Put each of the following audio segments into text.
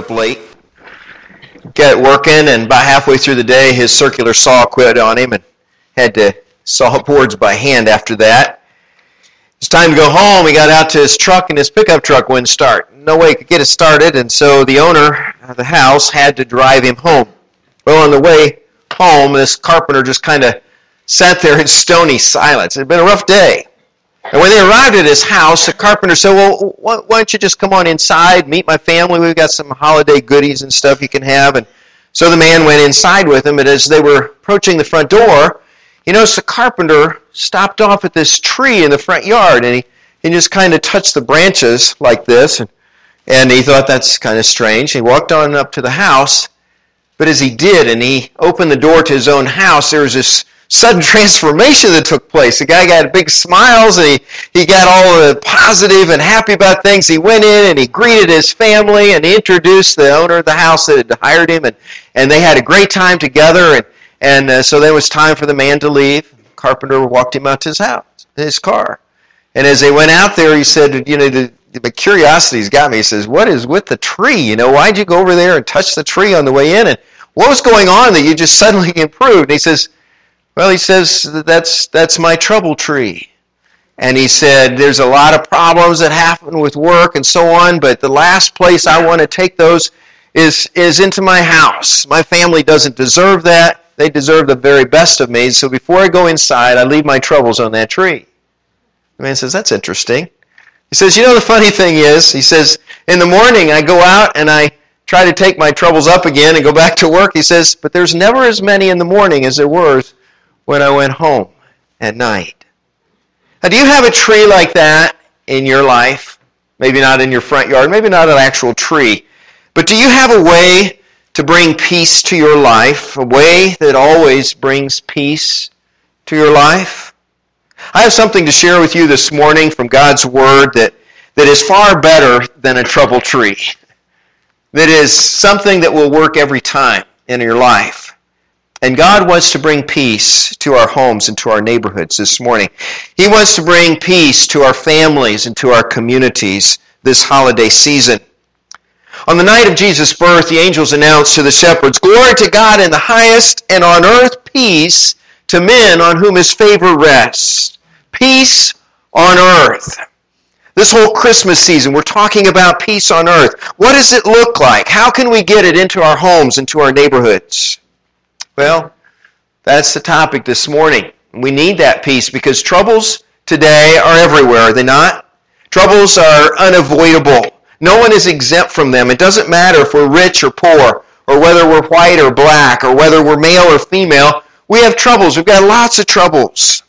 up late. Got working, and about halfway through the day, his circular saw quit on him and had to saw boards by hand after that. It's time to go home. He got out to his truck, and his pickup truck wouldn't start. No way he could get it started, and so the owner of the house had to drive him home. Well, on the way home, this carpenter just kind of sat there in stony silence. It had been a rough day. And when they arrived at his house, the carpenter said, Well, why don't you just come on inside, meet my family? We've got some holiday goodies and stuff you can have. And so the man went inside with him, and as they were approaching the front door, he noticed the carpenter stopped off at this tree in the front yard, and he, he just kind of touched the branches like this, and, and he thought that's kind of strange. He walked on up to the house, but as he did, and he opened the door to his own house, there was this sudden transformation that took place. The guy got big smiles and he, he got all positive and happy about things. He went in and he greeted his family and introduced the owner of the house that had hired him and, and they had a great time together and, and uh, so then it was time for the man to leave. Carpenter walked him out to his house, his car. And as they went out there, he said, you know, the, the curiosity's got me. He says, what is with the tree? You know, why'd you go over there and touch the tree on the way in? And what was going on that you just suddenly improved? And he says, well, he says that's that's my trouble tree. And he said there's a lot of problems that happen with work and so on, but the last place I want to take those is is into my house. My family doesn't deserve that. They deserve the very best of me. So before I go inside, I leave my troubles on that tree. The man says, That's interesting. He says, You know, the funny thing is, he says, in the morning I go out and I try to take my troubles up again and go back to work. He says, But there's never as many in the morning as there were when I went home at night. Now, do you have a tree like that in your life? Maybe not in your front yard, maybe not an actual tree. But do you have a way to bring peace to your life? A way that always brings peace to your life? I have something to share with you this morning from God's Word that, that is far better than a trouble tree. That is something that will work every time in your life. And God wants to bring peace to our homes and to our neighborhoods this morning. He wants to bring peace to our families and to our communities this holiday season. On the night of Jesus' birth, the angels announced to the shepherds, Glory to God in the highest, and on earth peace to men on whom his favor rests. Peace on earth. This whole Christmas season, we're talking about peace on earth. What does it look like? How can we get it into our homes, into our neighborhoods? Well, that's the topic this morning. We need that peace because troubles today are everywhere, are they not? Troubles are unavoidable. No one is exempt from them. It doesn't matter if we're rich or poor, or whether we're white or black, or whether we're male or female. We have troubles. We've got lots of troubles.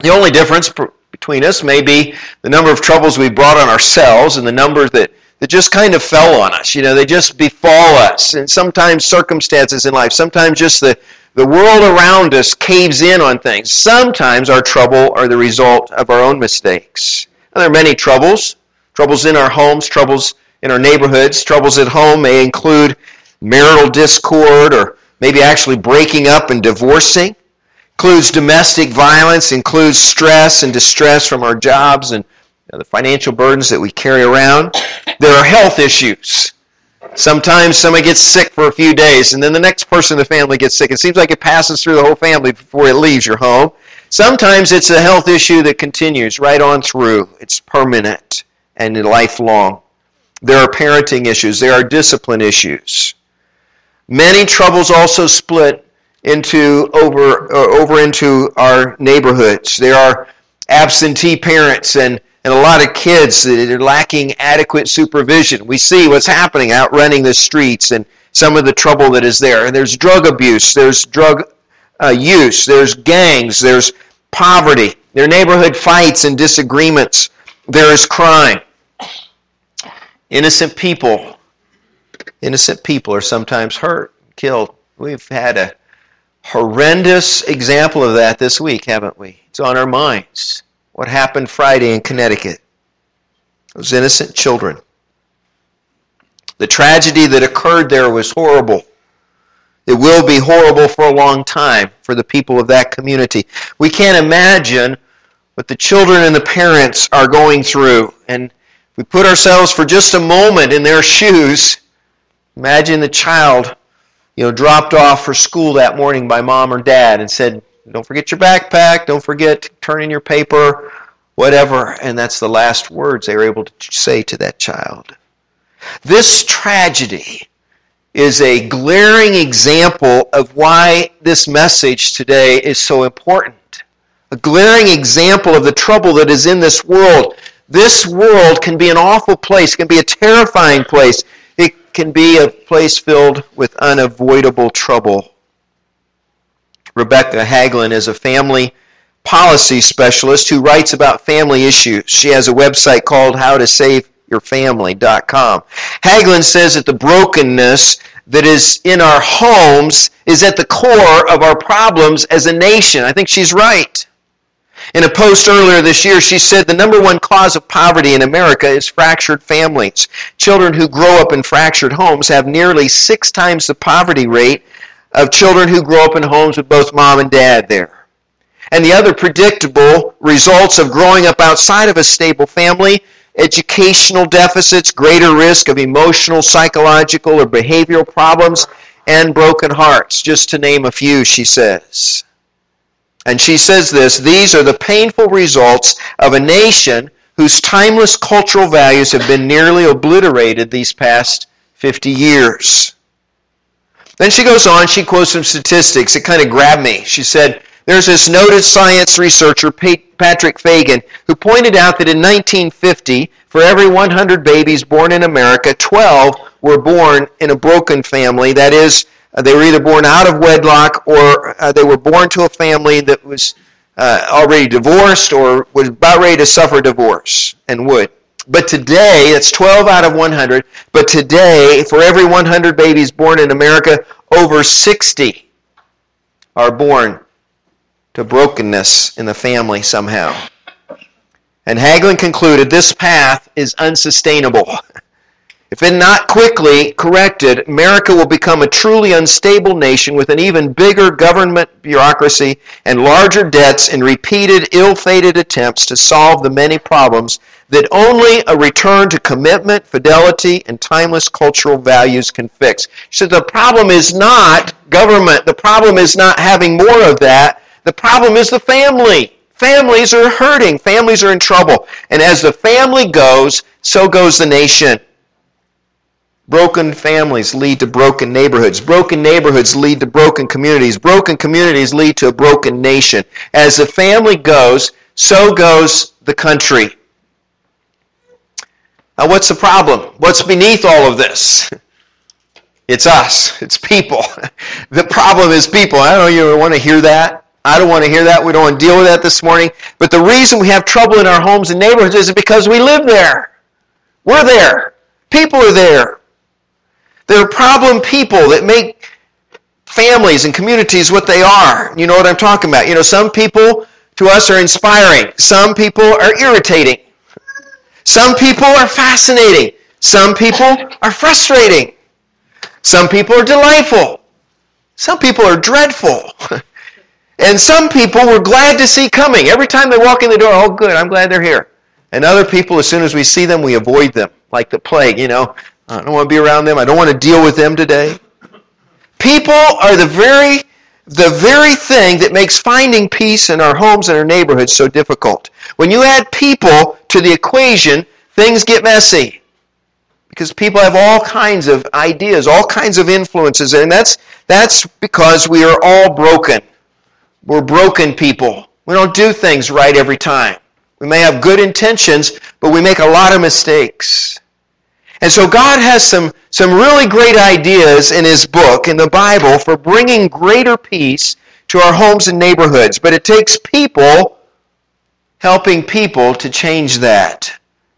The only difference between us may be the number of troubles we brought on ourselves and the number that that just kind of fell on us. You know, they just befall us. And sometimes circumstances in life, sometimes just the, the world around us caves in on things. Sometimes our trouble are the result of our own mistakes. And there are many troubles. Troubles in our homes, troubles in our neighborhoods. Troubles at home may include marital discord or maybe actually breaking up and divorcing. Includes domestic violence, includes stress and distress from our jobs and know, the financial burdens that we carry around. There are health issues. Sometimes somebody gets sick for a few days, and then the next person in the family gets sick. It seems like it passes through the whole family before it leaves your home. Sometimes it's a health issue that continues right on through. It's permanent and lifelong. There are parenting issues. There are discipline issues. Many troubles also split into over uh, over into our neighborhoods. There are absentee parents and and a lot of kids that are lacking adequate supervision. We see what's happening out running the streets and some of the trouble that is there. And there's drug abuse, there's drug uh, use, there's gangs, there's poverty, there are neighborhood fights and disagreements, there is crime. Innocent people, innocent people are sometimes hurt, killed. We've had a horrendous example of that this week, haven't we? It's on our minds what happened Friday in Connecticut. Those innocent children. The tragedy that occurred there was horrible. It will be horrible for a long time for the people of that community. We can't imagine what the children and the parents are going through. And we put ourselves for just a moment in their shoes. Imagine the child, you know, dropped off for school that morning by mom or dad and said, "Don't forget your backpack. Don't forget to turn in your paper, whatever." And that's the last words they were able to say to that child. This tragedy is a glaring example of why this message today is so important. A glaring example of the trouble that is in this world. This world can be an awful place, can be a terrifying place. It can be a place filled with unavoidable trouble. Rebecca Hagelin is a family policy specialist who writes about family issues. She has a website called How to Save yourfamily.com. Hagelin says that the brokenness that is in our homes is at the core of our problems as a nation. I think she's right. In a post earlier this year, she said the number one cause of poverty in America is fractured families. Children who grow up in fractured homes have nearly six times the poverty rate of children who grow up in homes with both mom and dad there. And the other predictable results of growing up outside of a stable family educational deficits, greater risk of emotional, psychological, or behavioral problems, and broken hearts, just to name a few, she says. And she says this these are the painful results of a nation whose timeless cultural values have been nearly obliterated these past 50 years. Then she goes on, she quotes some statistics. It kind of grabbed me. She said, There's this noted science researcher, Patrick Fagan, who pointed out that in 1950, for every 100 babies born in America, 12 were born in a broken family. That is, uh, they were either born out of wedlock or uh, they were born to a family that was uh, already divorced or was about ready to suffer divorce and would. But today, it's 12 out of 100. But today, for every 100 babies born in America, over 60 are born to brokenness in the family somehow. And Hagelin concluded this path is unsustainable. If it not quickly corrected, America will become a truly unstable nation with an even bigger government bureaucracy and larger debts and repeated ill-fated attempts to solve the many problems that only a return to commitment, fidelity, and timeless cultural values can fix. Said the problem is not government. The problem is not having more of that. The problem is the family. Families are hurting. Families are in trouble. And as the family goes, so goes the nation. Broken families lead to broken neighborhoods. Broken neighborhoods lead to broken communities. Broken communities lead to a broken nation. As the family goes, so goes the country. Now, what's the problem? What's beneath all of this? It's us. It's people. The problem is people. I don't know you want to hear that. I don't want to hear that. We don't want to deal with that this morning. But the reason we have trouble in our homes and neighborhoods is because we live there. We're there. People are there. There are problem people that make families and communities what they are. You know what I'm talking about. You know, some people to us are inspiring. Some people are irritating. Some people are fascinating. Some people are frustrating. Some people are delightful. Some people are dreadful. and some people we're glad to see coming. Every time they walk in the door, oh, good, I'm glad they're here. And other people, as soon as we see them, we avoid them like the plague. You know, I don't want to be around them. I don't want to deal with them today. People are the very the very thing that makes finding peace in our homes and our neighborhoods so difficult. When you add people to the equation, things get messy. Because people have all kinds of ideas, all kinds of influences, and that's that's because we are all broken. We're broken people. We don't do things right every time. We may have good intentions, but we make a lot of mistakes. And so God has some, some really great ideas in His book, in the Bible, for bringing greater peace to our homes and neighborhoods. But it takes people helping people to change that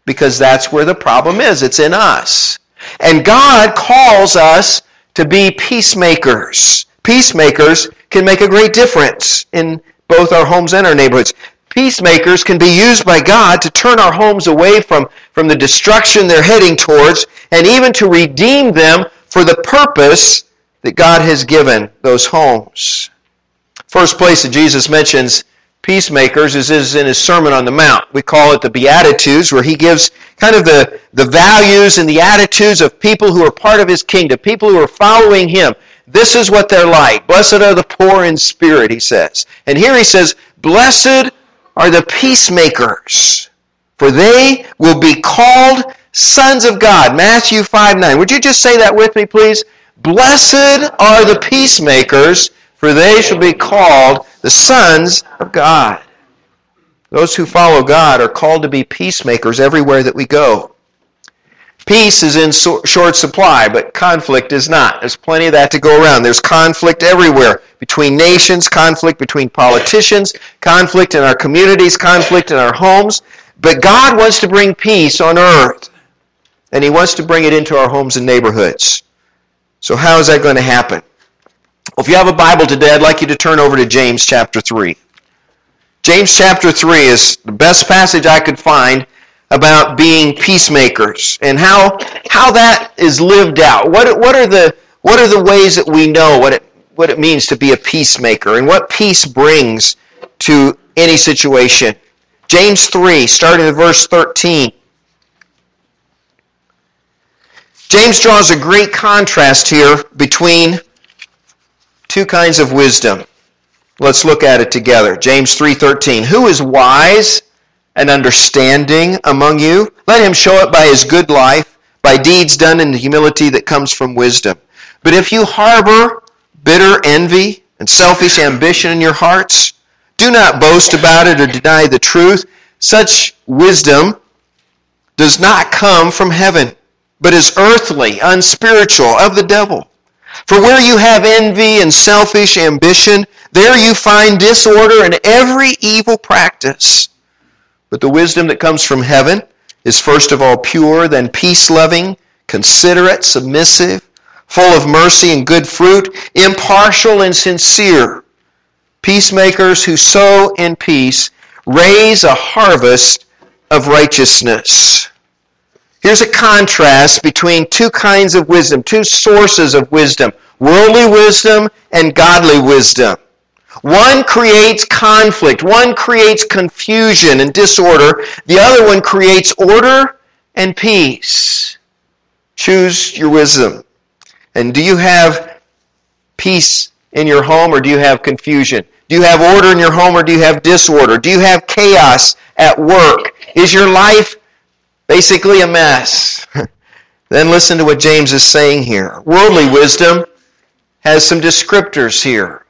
because that's where the problem is. It's in us. And God calls us to be peacemakers. Peacemakers can make a great difference in both our homes and our neighborhoods. Peacemakers can be used by God to turn our homes away from, from the destruction they're heading towards and even to redeem them for the purpose that God has given those homes. First place that Jesus mentions peacemakers is, is in his Sermon on the Mount. We call it the Beatitudes, where he gives kind of the, the values and the attitudes of people who are part of his kingdom, people who are following him. This is what they're like. Blessed are the poor in spirit, he says. And here he says, Blessed are the peacemakers, for they will be called sons of God. Matthew 5 9. Would you just say that with me, please? Blessed are the peacemakers, for they shall be called the sons of God. Those who follow God are called to be peacemakers everywhere that we go. Peace is in short supply, but conflict is not. There's plenty of that to go around. There's conflict everywhere between nations, conflict between politicians, conflict in our communities, conflict in our homes. But God wants to bring peace on earth, and He wants to bring it into our homes and neighborhoods. So, how is that going to happen? Well, if you have a Bible today, I'd like you to turn over to James chapter 3. James chapter 3 is the best passage I could find about being peacemakers and how, how that is lived out. What, what, are the, what are the ways that we know what it, what it means to be a peacemaker and what peace brings to any situation? James 3, starting at verse 13. James draws a great contrast here between two kinds of wisdom. Let's look at it together. James 3:13. Who is wise and understanding among you? Let him show it by his good life, by deeds done in the humility that comes from wisdom. But if you harbor bitter envy and selfish ambition in your hearts, do not boast about it or deny the truth. Such wisdom does not come from heaven, but is earthly, unspiritual, of the devil. For where you have envy and selfish ambition, there you find disorder and every evil practice. But the wisdom that comes from heaven is first of all pure, then peace loving, considerate, submissive, full of mercy and good fruit, impartial and sincere. Peacemakers who sow in peace raise a harvest of righteousness. Here's a contrast between two kinds of wisdom, two sources of wisdom worldly wisdom and godly wisdom. One creates conflict, one creates confusion and disorder, the other one creates order and peace. Choose your wisdom. And do you have peace in your home or do you have confusion? Do you have order in your home or do you have disorder? Do you have chaos at work? Is your life Basically, a mess. then listen to what James is saying here. Worldly wisdom has some descriptors here.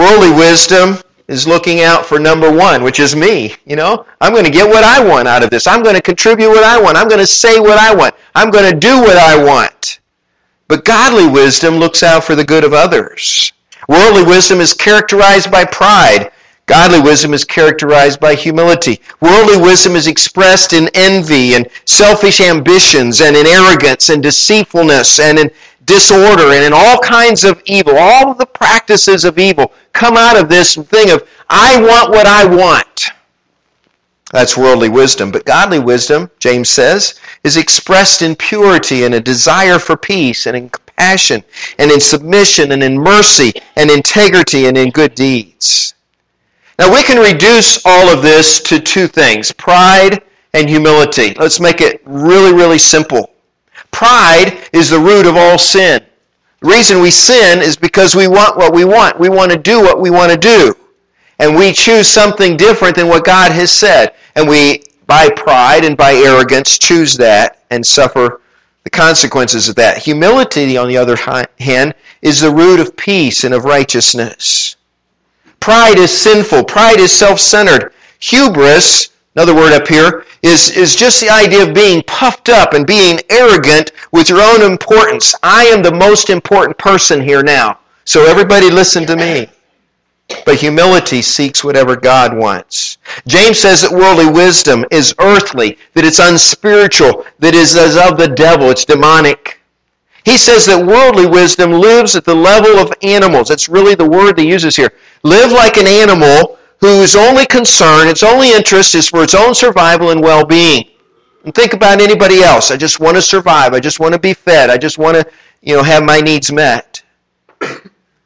Worldly wisdom is looking out for number one, which is me. You know, I'm going to get what I want out of this. I'm going to contribute what I want. I'm going to say what I want. I'm going to do what I want. But godly wisdom looks out for the good of others. Worldly wisdom is characterized by pride. Godly wisdom is characterized by humility. Worldly wisdom is expressed in envy and selfish ambitions and in arrogance and deceitfulness and in disorder and in all kinds of evil. All of the practices of evil come out of this thing of, I want what I want. That's worldly wisdom. But godly wisdom, James says, is expressed in purity and a desire for peace and in compassion and in submission and in mercy and integrity and in good deeds. Now we can reduce all of this to two things pride and humility. Let's make it really, really simple. Pride is the root of all sin. The reason we sin is because we want what we want. We want to do what we want to do. And we choose something different than what God has said. And we, by pride and by arrogance, choose that and suffer the consequences of that. Humility, on the other hand, is the root of peace and of righteousness. Pride is sinful. Pride is self-centered. Hubris, another word up here, is, is just the idea of being puffed up and being arrogant with your own importance. I am the most important person here now. So everybody listen to me. But humility seeks whatever God wants. James says that worldly wisdom is earthly, that it's unspiritual, that is as of the devil, it's demonic. He says that worldly wisdom lives at the level of animals. That's really the word he uses here. Live like an animal whose only concern, its only interest is for its own survival and well-being. And think about anybody else. I just want to survive. I just want to be fed. I just want to, you know, have my needs met.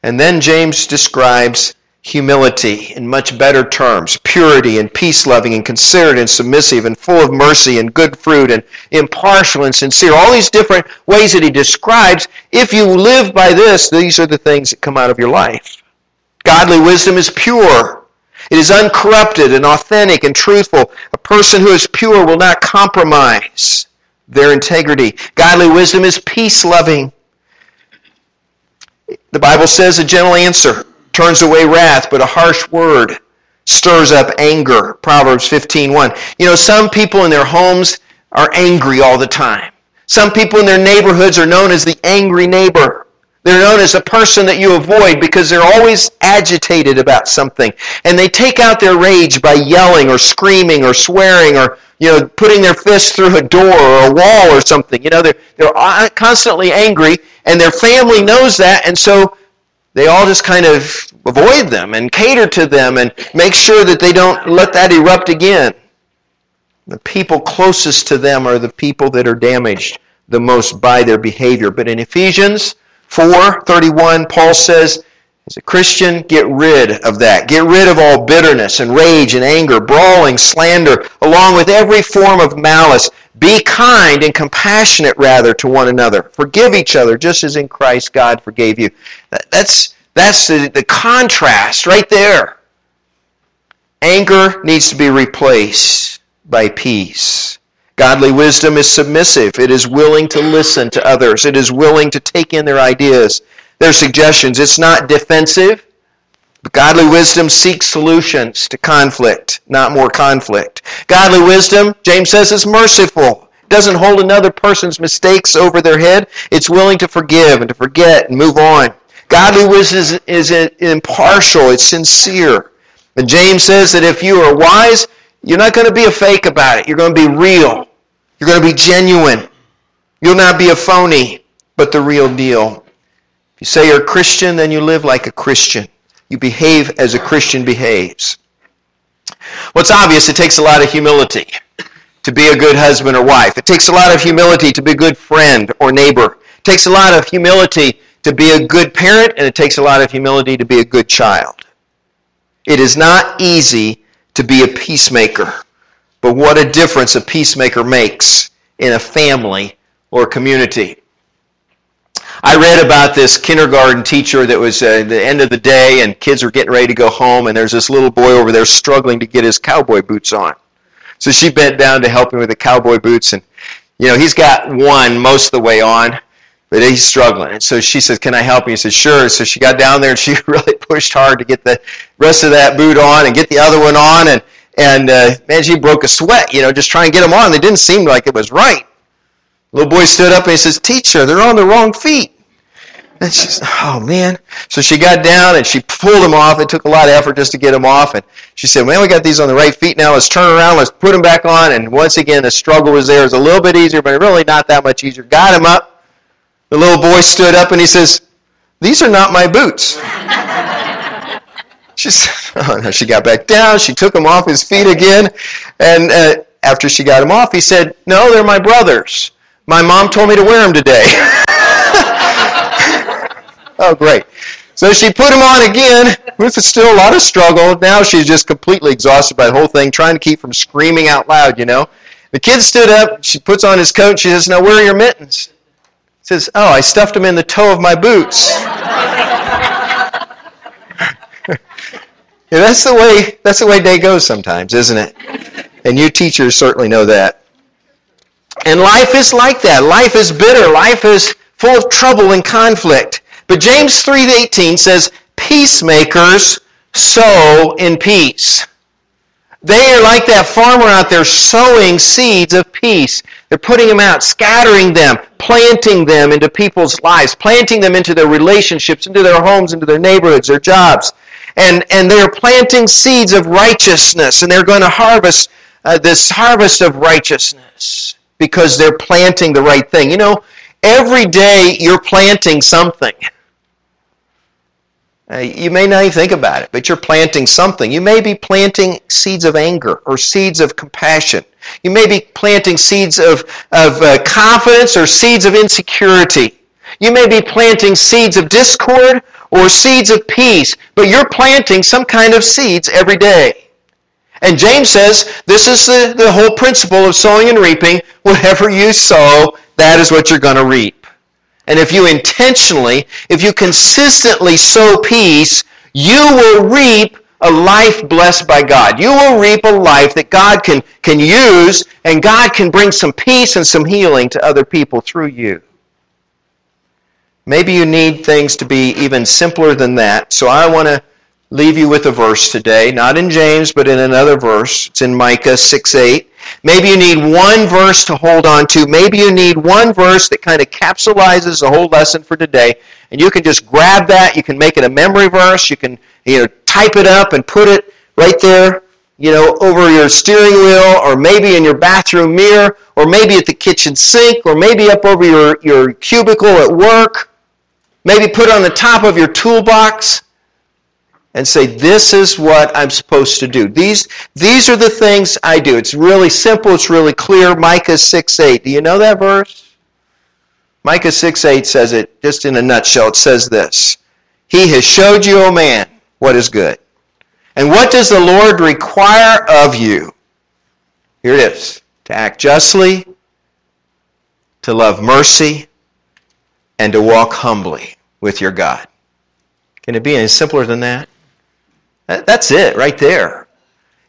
And then James describes humility in much better terms, purity and peace loving and considerate and submissive and full of mercy and good fruit and impartial and sincere. All these different ways that he describes. If you live by this, these are the things that come out of your life. Godly wisdom is pure. It is uncorrupted and authentic and truthful. A person who is pure will not compromise their integrity. Godly wisdom is peace loving. The Bible says a gentle answer turns away wrath, but a harsh word stirs up anger. Proverbs 15:1. You know, some people in their homes are angry all the time. Some people in their neighborhoods are known as the angry neighbor. They're known as a person that you avoid because they're always agitated about something. And they take out their rage by yelling or screaming or swearing or you know, putting their fist through a door or a wall or something. You know, they're, they're constantly angry, and their family knows that, and so they all just kind of avoid them and cater to them and make sure that they don't let that erupt again. The people closest to them are the people that are damaged the most by their behavior. But in Ephesians 4:31, Paul says, as a Christian, get rid of that. Get rid of all bitterness and rage and anger, brawling, slander, along with every form of malice. Be kind and compassionate rather to one another. Forgive each other just as in Christ God forgave you. That's, that's the, the contrast right there. Anger needs to be replaced by peace. Godly wisdom is submissive. It is willing to listen to others. It is willing to take in their ideas, their suggestions. It's not defensive. But godly wisdom seeks solutions to conflict, not more conflict. Godly wisdom, James says, is merciful. It doesn't hold another person's mistakes over their head. It's willing to forgive and to forget and move on. Godly wisdom is, is impartial. It's sincere. And James says that if you are wise, you're not going to be a fake about it. You're going to be real. You're going to be genuine. You'll not be a phony, but the real deal. If you say you're a Christian, then you live like a Christian. You behave as a Christian behaves. What's obvious, it takes a lot of humility to be a good husband or wife. It takes a lot of humility to be a good friend or neighbor. It takes a lot of humility to be a good parent, and it takes a lot of humility to be a good child. It is not easy to be a peacemaker, but what a difference a peacemaker makes in a family or community. I read about this kindergarten teacher that was uh, the end of the day and kids were getting ready to go home and there's this little boy over there struggling to get his cowboy boots on. So she bent down to help him with the cowboy boots and you know, he's got one most of the way on, but he's struggling. And so she said, Can I help you? He said, Sure. So she got down there and she really pushed hard to get the rest of that boot on and get the other one on. And, and uh, man, she broke a sweat, you know, just trying to get them on. They didn't seem like it was right. The little boy stood up and he says, Teacher, they're on the wrong feet. And she said, oh man. So she got down and she pulled them off. It took a lot of effort just to get them off. And she said, man, we got these on the right feet now. Let's turn around. Let's put them back on. And once again, the struggle was there. It was a little bit easier, but really not that much easier. Got him up. The little boy stood up and he says, these are not my boots. she said, oh, no. She got back down. She took him off his feet again. And uh, after she got him off, he said, no, they're my brother's. My mom told me to wear them today. Oh, great. So she put him on again with still a lot of struggle. Now she's just completely exhausted by the whole thing, trying to keep from screaming out loud, you know. The kid stood up. She puts on his coat. She says, Now, where are your mittens? Says, Oh, I stuffed them in the toe of my boots. yeah, that's the way that's the way day goes sometimes, isn't it? And you teachers certainly know that. And life is like that. Life is bitter. Life is full of trouble and conflict. But James 3:18 says, "Peacemakers sow in peace." They are like that farmer out there sowing seeds of peace. They're putting them out, scattering them, planting them into people's lives, planting them into their relationships, into their homes, into their neighborhoods, their jobs. And, and they're planting seeds of righteousness, and they're going to harvest uh, this harvest of righteousness because they're planting the right thing. You know, every day you're planting something. Uh, you may not even think about it, but you're planting something. You may be planting seeds of anger or seeds of compassion. You may be planting seeds of, of uh, confidence or seeds of insecurity. You may be planting seeds of discord or seeds of peace, but you're planting some kind of seeds every day. And James says this is the, the whole principle of sowing and reaping. Whatever you sow, that is what you're going to reap. And if you intentionally, if you consistently sow peace, you will reap a life blessed by God. You will reap a life that God can, can use, and God can bring some peace and some healing to other people through you. Maybe you need things to be even simpler than that. So I want to leave you with a verse today, not in James, but in another verse. It's in Micah 6 8. Maybe you need one verse to hold on to. Maybe you need one verse that kind of capsulizes the whole lesson for today. And you can just grab that. You can make it a memory verse. You can you know, type it up and put it right there, you know, over your steering wheel, or maybe in your bathroom mirror, or maybe at the kitchen sink, or maybe up over your, your cubicle at work. Maybe put it on the top of your toolbox and say, This is what I'm supposed to do. These, these are the things I do. It's really simple, it's really clear. Micah 6 8. Do you know that verse? Micah 6 8 says it just in a nutshell. It says this He has showed you, O man, what is good. And what does the Lord require of you? Here it is to act justly, to love mercy, and to walk humbly with your God. Can it be any simpler than that? That's it right there.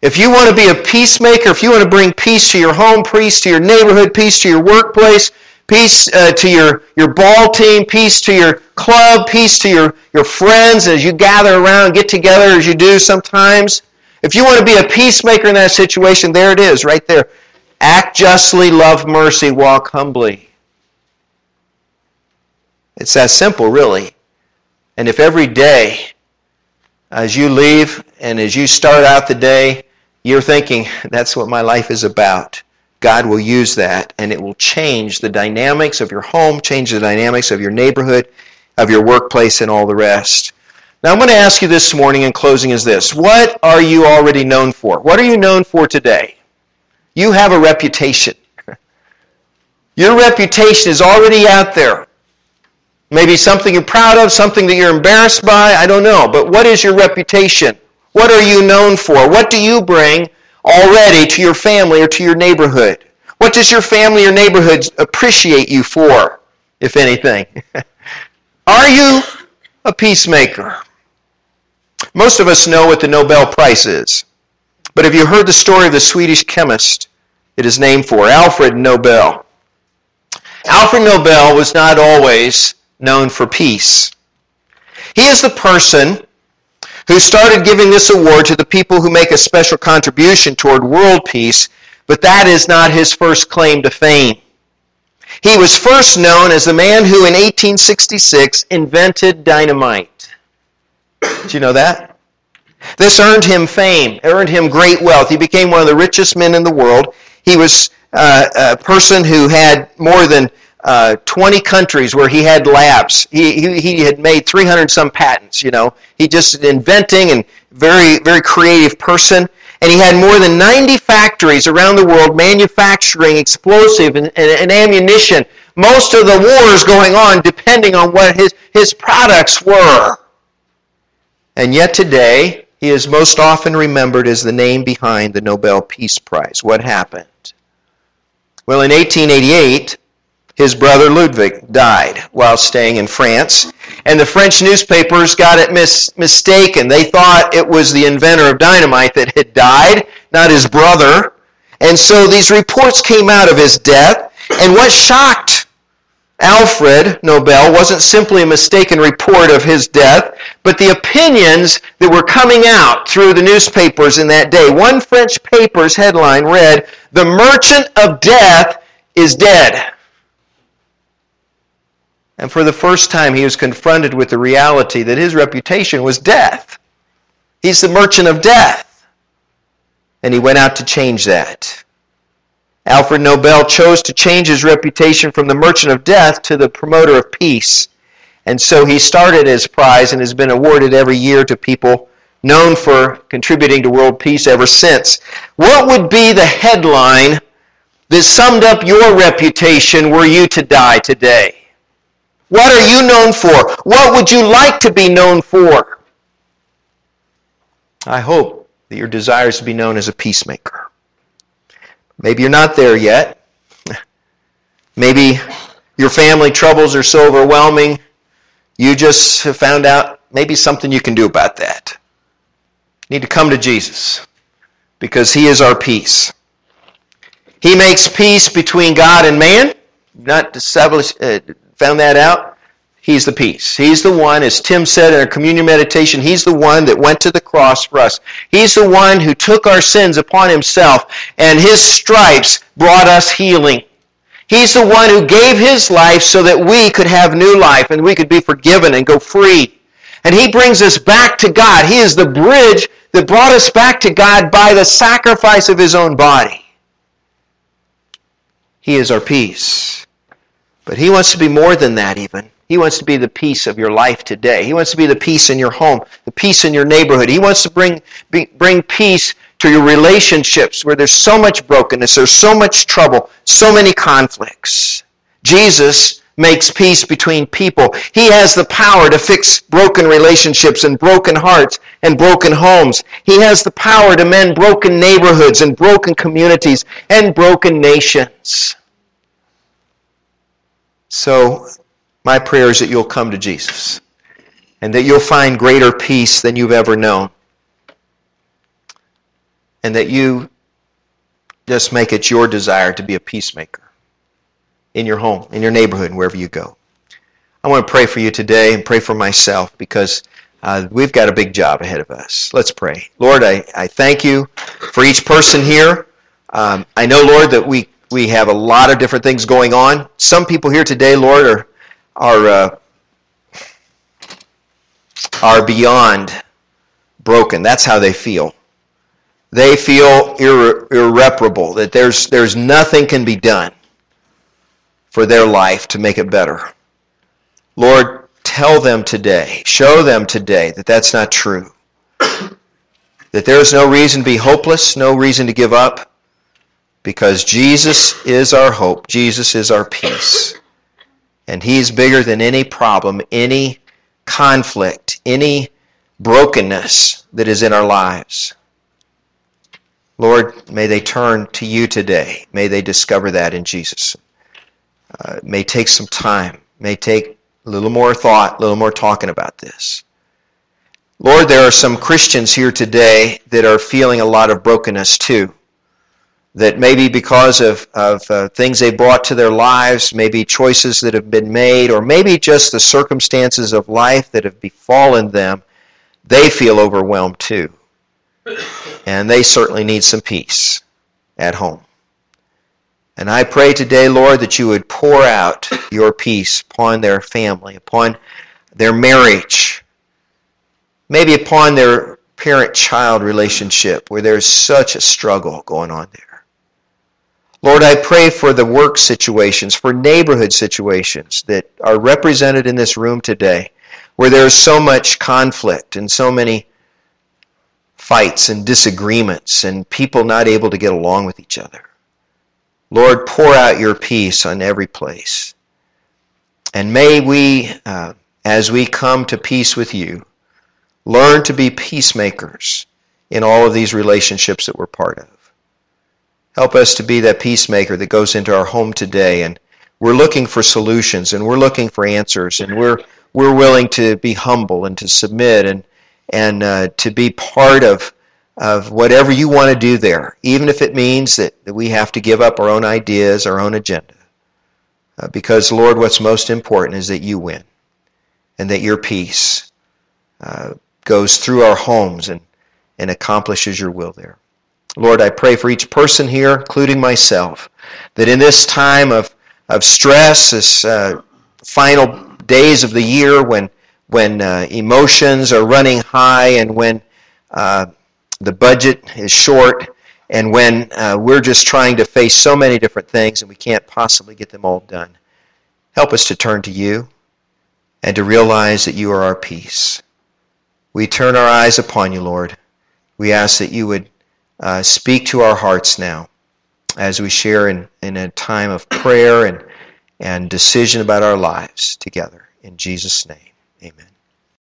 If you want to be a peacemaker, if you want to bring peace to your home, peace to your neighborhood, peace to your workplace, peace uh, to your, your ball team, peace to your club, peace to your, your friends as you gather around, get together as you do sometimes. If you want to be a peacemaker in that situation, there it is, right there. Act justly, love mercy, walk humbly. It's that simple, really. And if every day, as you leave and as you start out the day, you're thinking, that's what my life is about, God will use that and it will change the dynamics of your home, change the dynamics of your neighborhood, of your workplace, and all the rest. Now, I'm going to ask you this morning in closing is this What are you already known for? What are you known for today? You have a reputation. Your reputation is already out there. Maybe something you're proud of, something that you're embarrassed by, I don't know. But what is your reputation? What are you known for? What do you bring already to your family or to your neighborhood? What does your family or neighborhood appreciate you for, if anything? are you a peacemaker? Most of us know what the Nobel Prize is. But have you heard the story of the Swedish chemist it is named for, Alfred Nobel? Alfred Nobel was not always known for peace. He is the person who started giving this award to the people who make a special contribution toward world peace, but that is not his first claim to fame. He was first known as the man who in 1866 invented dynamite. Did you know that? This earned him fame, earned him great wealth. He became one of the richest men in the world. He was uh, a person who had more than uh, 20 countries where he had labs. He, he, he had made 300 some patents, you know. He just inventing and very, very creative person. And he had more than 90 factories around the world manufacturing explosive and, and, and ammunition. Most of the wars going on depending on what his, his products were. And yet today, he is most often remembered as the name behind the Nobel Peace Prize. What happened? Well, in 1888, his brother Ludwig died while staying in France. And the French newspapers got it mis- mistaken. They thought it was the inventor of dynamite that had died, not his brother. And so these reports came out of his death. And what shocked Alfred Nobel wasn't simply a mistaken report of his death, but the opinions that were coming out through the newspapers in that day. One French paper's headline read, The Merchant of Death is Dead. And for the first time, he was confronted with the reality that his reputation was death. He's the merchant of death. And he went out to change that. Alfred Nobel chose to change his reputation from the merchant of death to the promoter of peace. And so he started his prize and has been awarded every year to people known for contributing to world peace ever since. What would be the headline that summed up your reputation were you to die today? What are you known for? What would you like to be known for? I hope that your desire is to be known as a peacemaker. Maybe you're not there yet. Maybe your family troubles are so overwhelming, you just have found out maybe something you can do about that. You need to come to Jesus because He is our peace. He makes peace between God and man. Not established, uh, found that out. He's the peace. He's the one, as Tim said in our communion meditation, He's the one that went to the cross for us. He's the one who took our sins upon Himself, and His stripes brought us healing. He's the one who gave His life so that we could have new life and we could be forgiven and go free. And He brings us back to God. He is the bridge that brought us back to God by the sacrifice of His own body. He is our peace. But He wants to be more than that, even. He wants to be the peace of your life today. He wants to be the peace in your home, the peace in your neighborhood. He wants to bring, be, bring peace to your relationships where there's so much brokenness, there's so much trouble, so many conflicts. Jesus makes peace between people. He has the power to fix broken relationships and broken hearts and broken homes. He has the power to mend broken neighborhoods and broken communities and broken nations. So, my prayer is that you'll come to Jesus and that you'll find greater peace than you've ever known. And that you just make it your desire to be a peacemaker in your home, in your neighborhood, and wherever you go. I want to pray for you today and pray for myself because uh, we've got a big job ahead of us. Let's pray. Lord, I, I thank you for each person here. Um, I know, Lord, that we, we have a lot of different things going on. Some people here today, Lord, are, are, uh, are beyond broken. That's how they feel. They feel irre- irreparable, that there's, there's nothing can be done for their life to make it better. Lord, tell them today, show them today that that's not true. that there is no reason to be hopeless, no reason to give up, because Jesus is our hope, Jesus is our peace. And He's bigger than any problem, any conflict, any brokenness that is in our lives. Lord, may they turn to you today. May they discover that in Jesus uh, may take some time, may take a little more thought, a little more talking about this. Lord, there are some Christians here today that are feeling a lot of brokenness too. That maybe because of, of uh, things they brought to their lives, maybe choices that have been made, or maybe just the circumstances of life that have befallen them, they feel overwhelmed too. And they certainly need some peace at home. And I pray today, Lord, that you would pour out your peace upon their family, upon their marriage, maybe upon their parent child relationship where there's such a struggle going on there. Lord, I pray for the work situations, for neighborhood situations that are represented in this room today, where there's so much conflict and so many fights and disagreements and people not able to get along with each other. Lord, pour out your peace on every place. And may we, uh, as we come to peace with you, learn to be peacemakers in all of these relationships that we're part of. Help us to be that peacemaker that goes into our home today and we're looking for solutions and we're looking for answers and we're we're willing to be humble and to submit and and uh, to be part of of whatever you want to do there, even if it means that, that we have to give up our own ideas, our own agenda. Uh, because, Lord, what's most important is that you win and that your peace uh, goes through our homes and, and accomplishes your will there. Lord, I pray for each person here, including myself, that in this time of, of stress, this uh, final days of the year when, when uh, emotions are running high and when uh, the budget is short, and when uh, we're just trying to face so many different things and we can't possibly get them all done. Help us to turn to you and to realize that you are our peace. We turn our eyes upon you, Lord. We ask that you would uh, speak to our hearts now as we share in, in a time of prayer and, and decision about our lives together. In Jesus' name, amen.